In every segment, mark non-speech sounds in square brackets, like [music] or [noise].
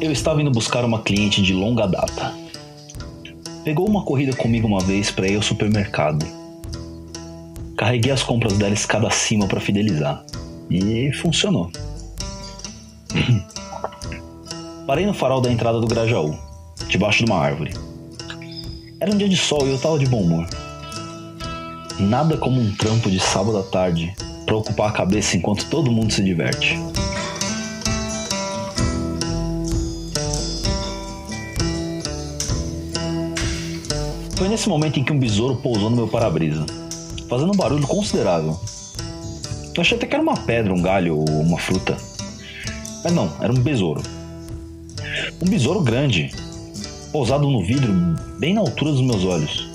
eu estava indo buscar uma cliente de longa data. Pegou uma corrida comigo uma vez para ir ao supermercado. Carreguei as compras dela escada acima para fidelizar. E funcionou. [clears throat] Parei no farol da entrada do Grajaú, debaixo de uma árvore. Era um dia de sol e eu tava de bom humor. Nada como um trampo de sábado à tarde para ocupar a cabeça enquanto todo mundo se diverte. Foi nesse momento em que um besouro pousou no meu para-brisa, fazendo um barulho considerável. Eu achei até que era uma pedra, um galho ou uma fruta. Mas não, era um besouro. Um besouro grande, pousado no vidro bem na altura dos meus olhos.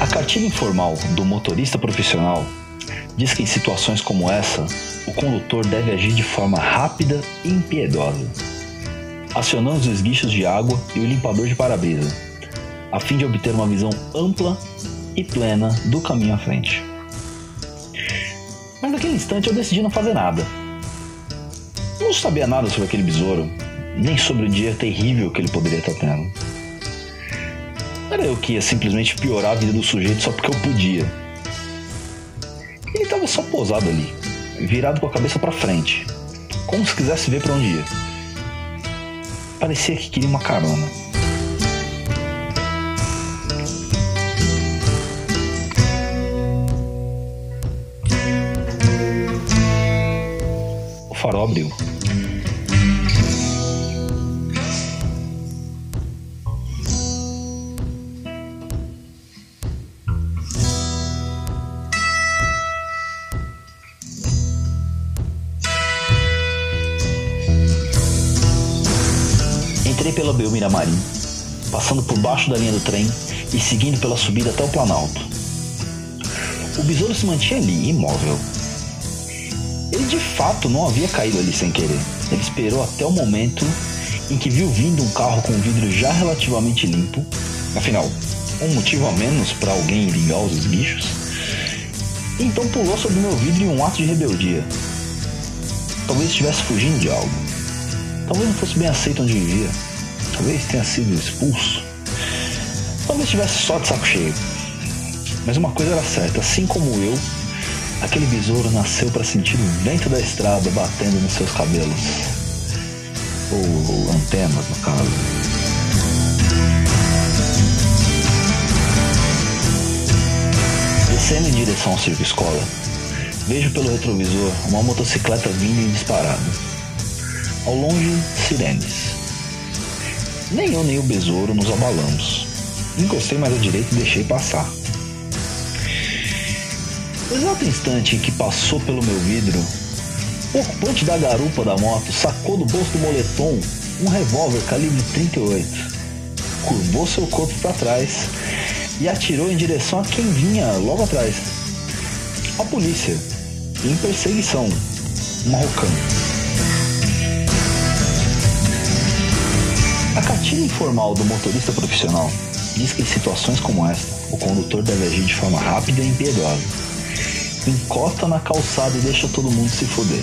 A cartilha informal do motorista profissional diz que em situações como essa, o condutor deve agir de forma rápida e impiedosa, acionando os esguichos de água e o limpador de para-brisa, a fim de obter uma visão ampla e plena do caminho à frente. Mas naquele instante eu decidi não fazer nada. Não sabia nada sobre aquele besouro, nem sobre o dia terrível que ele poderia estar tendo. Era eu que ia simplesmente piorar a vida do sujeito só porque eu podia. Estava só posado ali, virado com a cabeça para frente, como se quisesse ver para onde ia. Parecia que queria uma carona. O farol abriu. Entrei pela Belmiramarim, passando por baixo da linha do trem e seguindo pela subida até o Planalto. O besouro se mantinha ali, imóvel. Ele de fato não havia caído ali sem querer. Ele esperou até o momento em que viu vindo um carro com vidro já relativamente limpo. Afinal, um motivo a menos para alguém ligar os esguichos. Então pulou sobre meu vidro em um ato de rebeldia. Talvez estivesse fugindo de algo. Talvez não fosse bem aceito onde vivia. Talvez tenha sido expulso. Talvez estivesse só de saco cheio. Mas uma coisa era certa, assim como eu, aquele besouro nasceu para sentir o vento da estrada batendo nos seus cabelos. Ou antenas, no caso. Descendo em direção ao circo escola, vejo pelo retrovisor uma motocicleta vindo em disparado. Ao longe, sirenes. Nem eu nem o besouro nos abalamos. Encostei mais à direita e deixei passar. No exato instante em que passou pelo meu vidro, o ocupante da garupa da moto sacou do bolso do moletom um revólver calibre 38, curvou seu corpo para trás e atirou em direção a quem vinha logo atrás. A polícia, em perseguição, marrocano. A cartilha informal do motorista profissional diz que em situações como esta, o condutor deve agir de forma rápida e impiedosa. Encosta na calçada e deixa todo mundo se foder.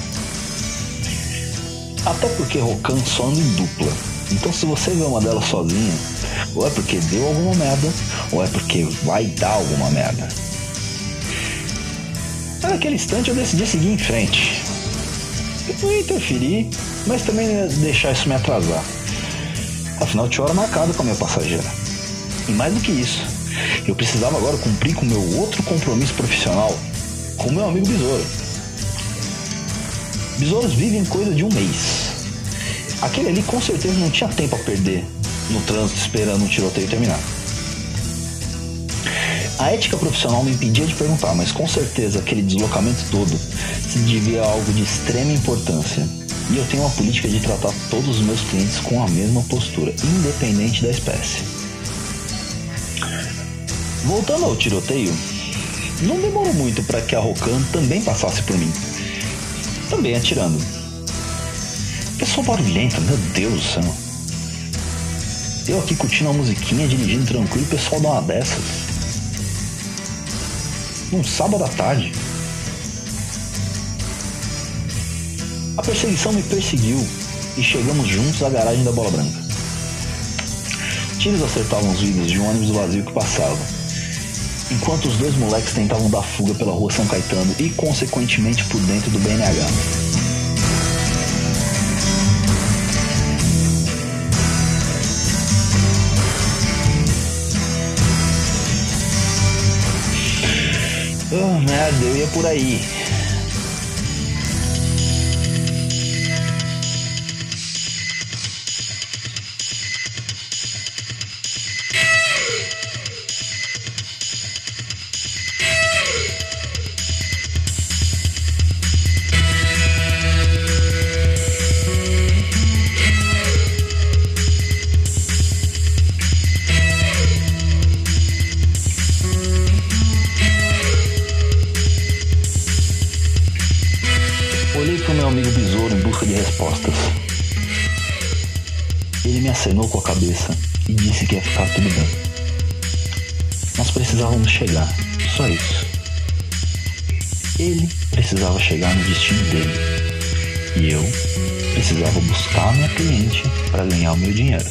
Até porque Rocan só anda em dupla. Então se você vê uma delas sozinha, ou é porque deu alguma merda, ou é porque vai dar alguma merda. Naquele instante eu decidi seguir em frente. Eu não interferir, mas também deixar isso me atrasar. Afinal, tinha hora marcada com a minha passageira. E mais do que isso, eu precisava agora cumprir com meu outro compromisso profissional com meu amigo Besouro. Besouros vivem coisa de um mês. Aquele ali com certeza não tinha tempo a perder no trânsito esperando o tiroteio terminar. A ética profissional me impedia de perguntar, mas com certeza aquele deslocamento todo se devia a algo de extrema importância. E eu tenho uma política de tratar todos os meus clientes com a mesma postura, independente da espécie. Voltando ao tiroteio, não demorou muito para que a Rocan também passasse por mim. Também atirando. Pessoa barulhenta, meu Deus do céu. Eu aqui curtindo a musiquinha, dirigindo tranquilo, o pessoal dá uma dessas. Num sábado à tarde. A perseguição me perseguiu e chegamos juntos à garagem da Bola Branca. Tiros acertavam os vidros de um ônibus vazio que passava, enquanto os dois moleques tentavam dar fuga pela rua São Caetano e, consequentemente, por dentro do BNH. Oh, merda, eu ia por aí. Acenou com a cabeça e disse que ia ficar tudo bem. Nós precisávamos chegar, só isso. Ele precisava chegar no destino dele e eu precisava buscar a minha cliente para ganhar o meu dinheiro.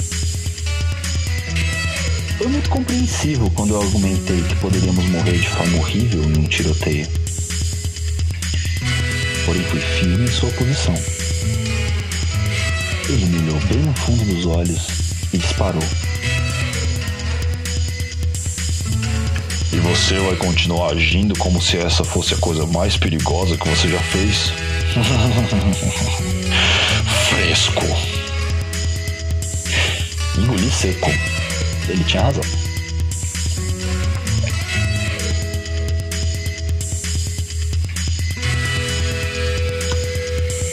Foi muito compreensivo quando eu argumentei que poderíamos morrer de forma horrível em um tiroteio. Porém, fui firme em sua posição ele me olhou bem no fundo dos olhos e disparou. E você vai continuar agindo como se essa fosse a coisa mais perigosa que você já fez? [laughs] Fresco. Engoli seco. Ele tinha razão.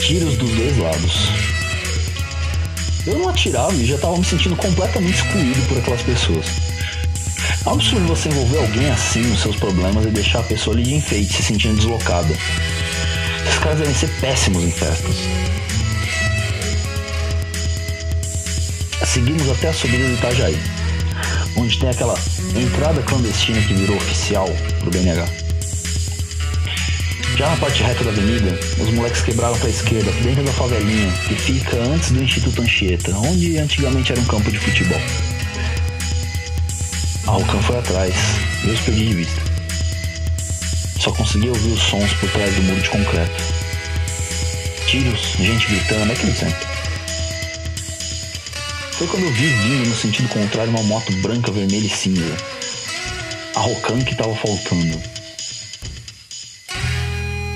Tiros dos dois lados. Eu não atirava e já estava me sentindo completamente excluído por aquelas pessoas. É absurdo você envolver alguém assim nos seus problemas e deixar a pessoa ali de enfeite, se sentindo deslocada. Esses caras devem ser péssimos em festas. Seguimos até a subida do Itajaí, onde tem aquela entrada clandestina que virou oficial pro BNH. Já na parte reta da avenida, os moleques quebraram para a esquerda, dentro da favelinha, que fica antes do Instituto Anchieta, onde antigamente era um campo de futebol. A Rocan foi atrás, eu os perdi de vista. Só consegui ouvir os sons por trás do muro de concreto. Tiros, gente gritando, aquele sempre. Foi quando eu vi vindo no sentido contrário uma moto branca, vermelha e cinza. A Rocan que estava faltando.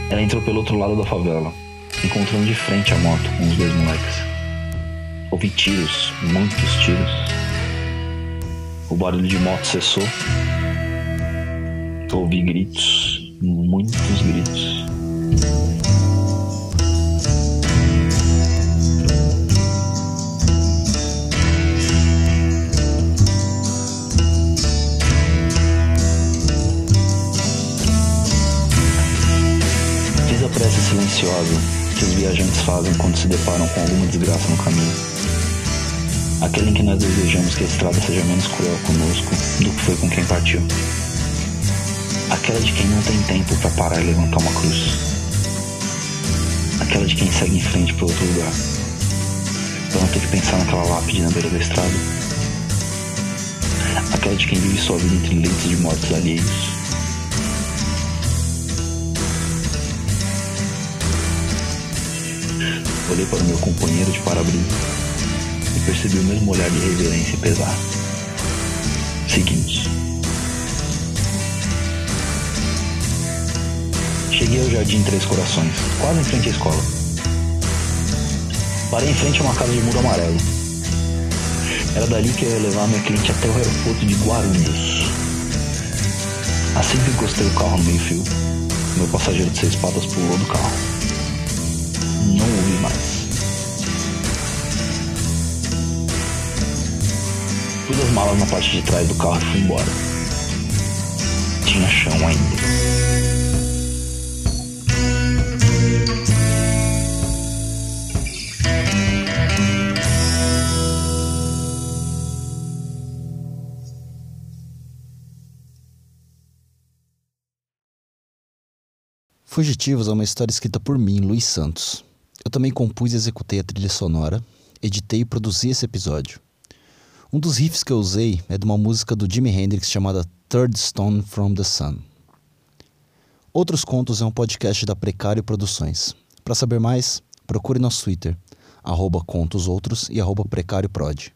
Ela entrou pelo outro lado da favela, encontrando de frente a moto com os dois moleques. Ouvi tiros, muitos tiros. O barulho de moto cessou. Ouvi gritos, muitos gritos. Silenciosa que os viajantes fazem quando se deparam com alguma desgraça no caminho. Aquele em que nós desejamos que a estrada seja menos cruel conosco do que foi com quem partiu. Aquela de quem não tem tempo para parar e levantar uma cruz. Aquela de quem segue em frente para outro lugar. Para não ter que pensar naquela lápide na beira da estrada. Aquela de quem vive sua vida entre leitos de mortos alheios Olhei para o meu companheiro de para-brisa e percebi o mesmo olhar de reverência e pesar. Seguimos. Cheguei ao Jardim Três Corações, quase em frente à escola. Parei em frente a uma casa de muro amarelo. Era dali que eu ia levar minha cliente até o aeroporto de Guarulhos. Assim que encostei o carro no meio-fio, meu passageiro de seis patas pulou do carro Malas na parte de trás do carro e fui embora. Tinha chão ainda. Fugitivos é uma história escrita por mim, Luiz Santos. Eu também compus e executei a trilha sonora, editei e produzi esse episódio. Um dos riffs que eu usei é de uma música do Jimi Hendrix chamada Third Stone from the Sun. Outros Contos é um podcast da Precário Produções. Para saber mais, procure nosso Twitter, arroba contosoutros e arroba precárioprod.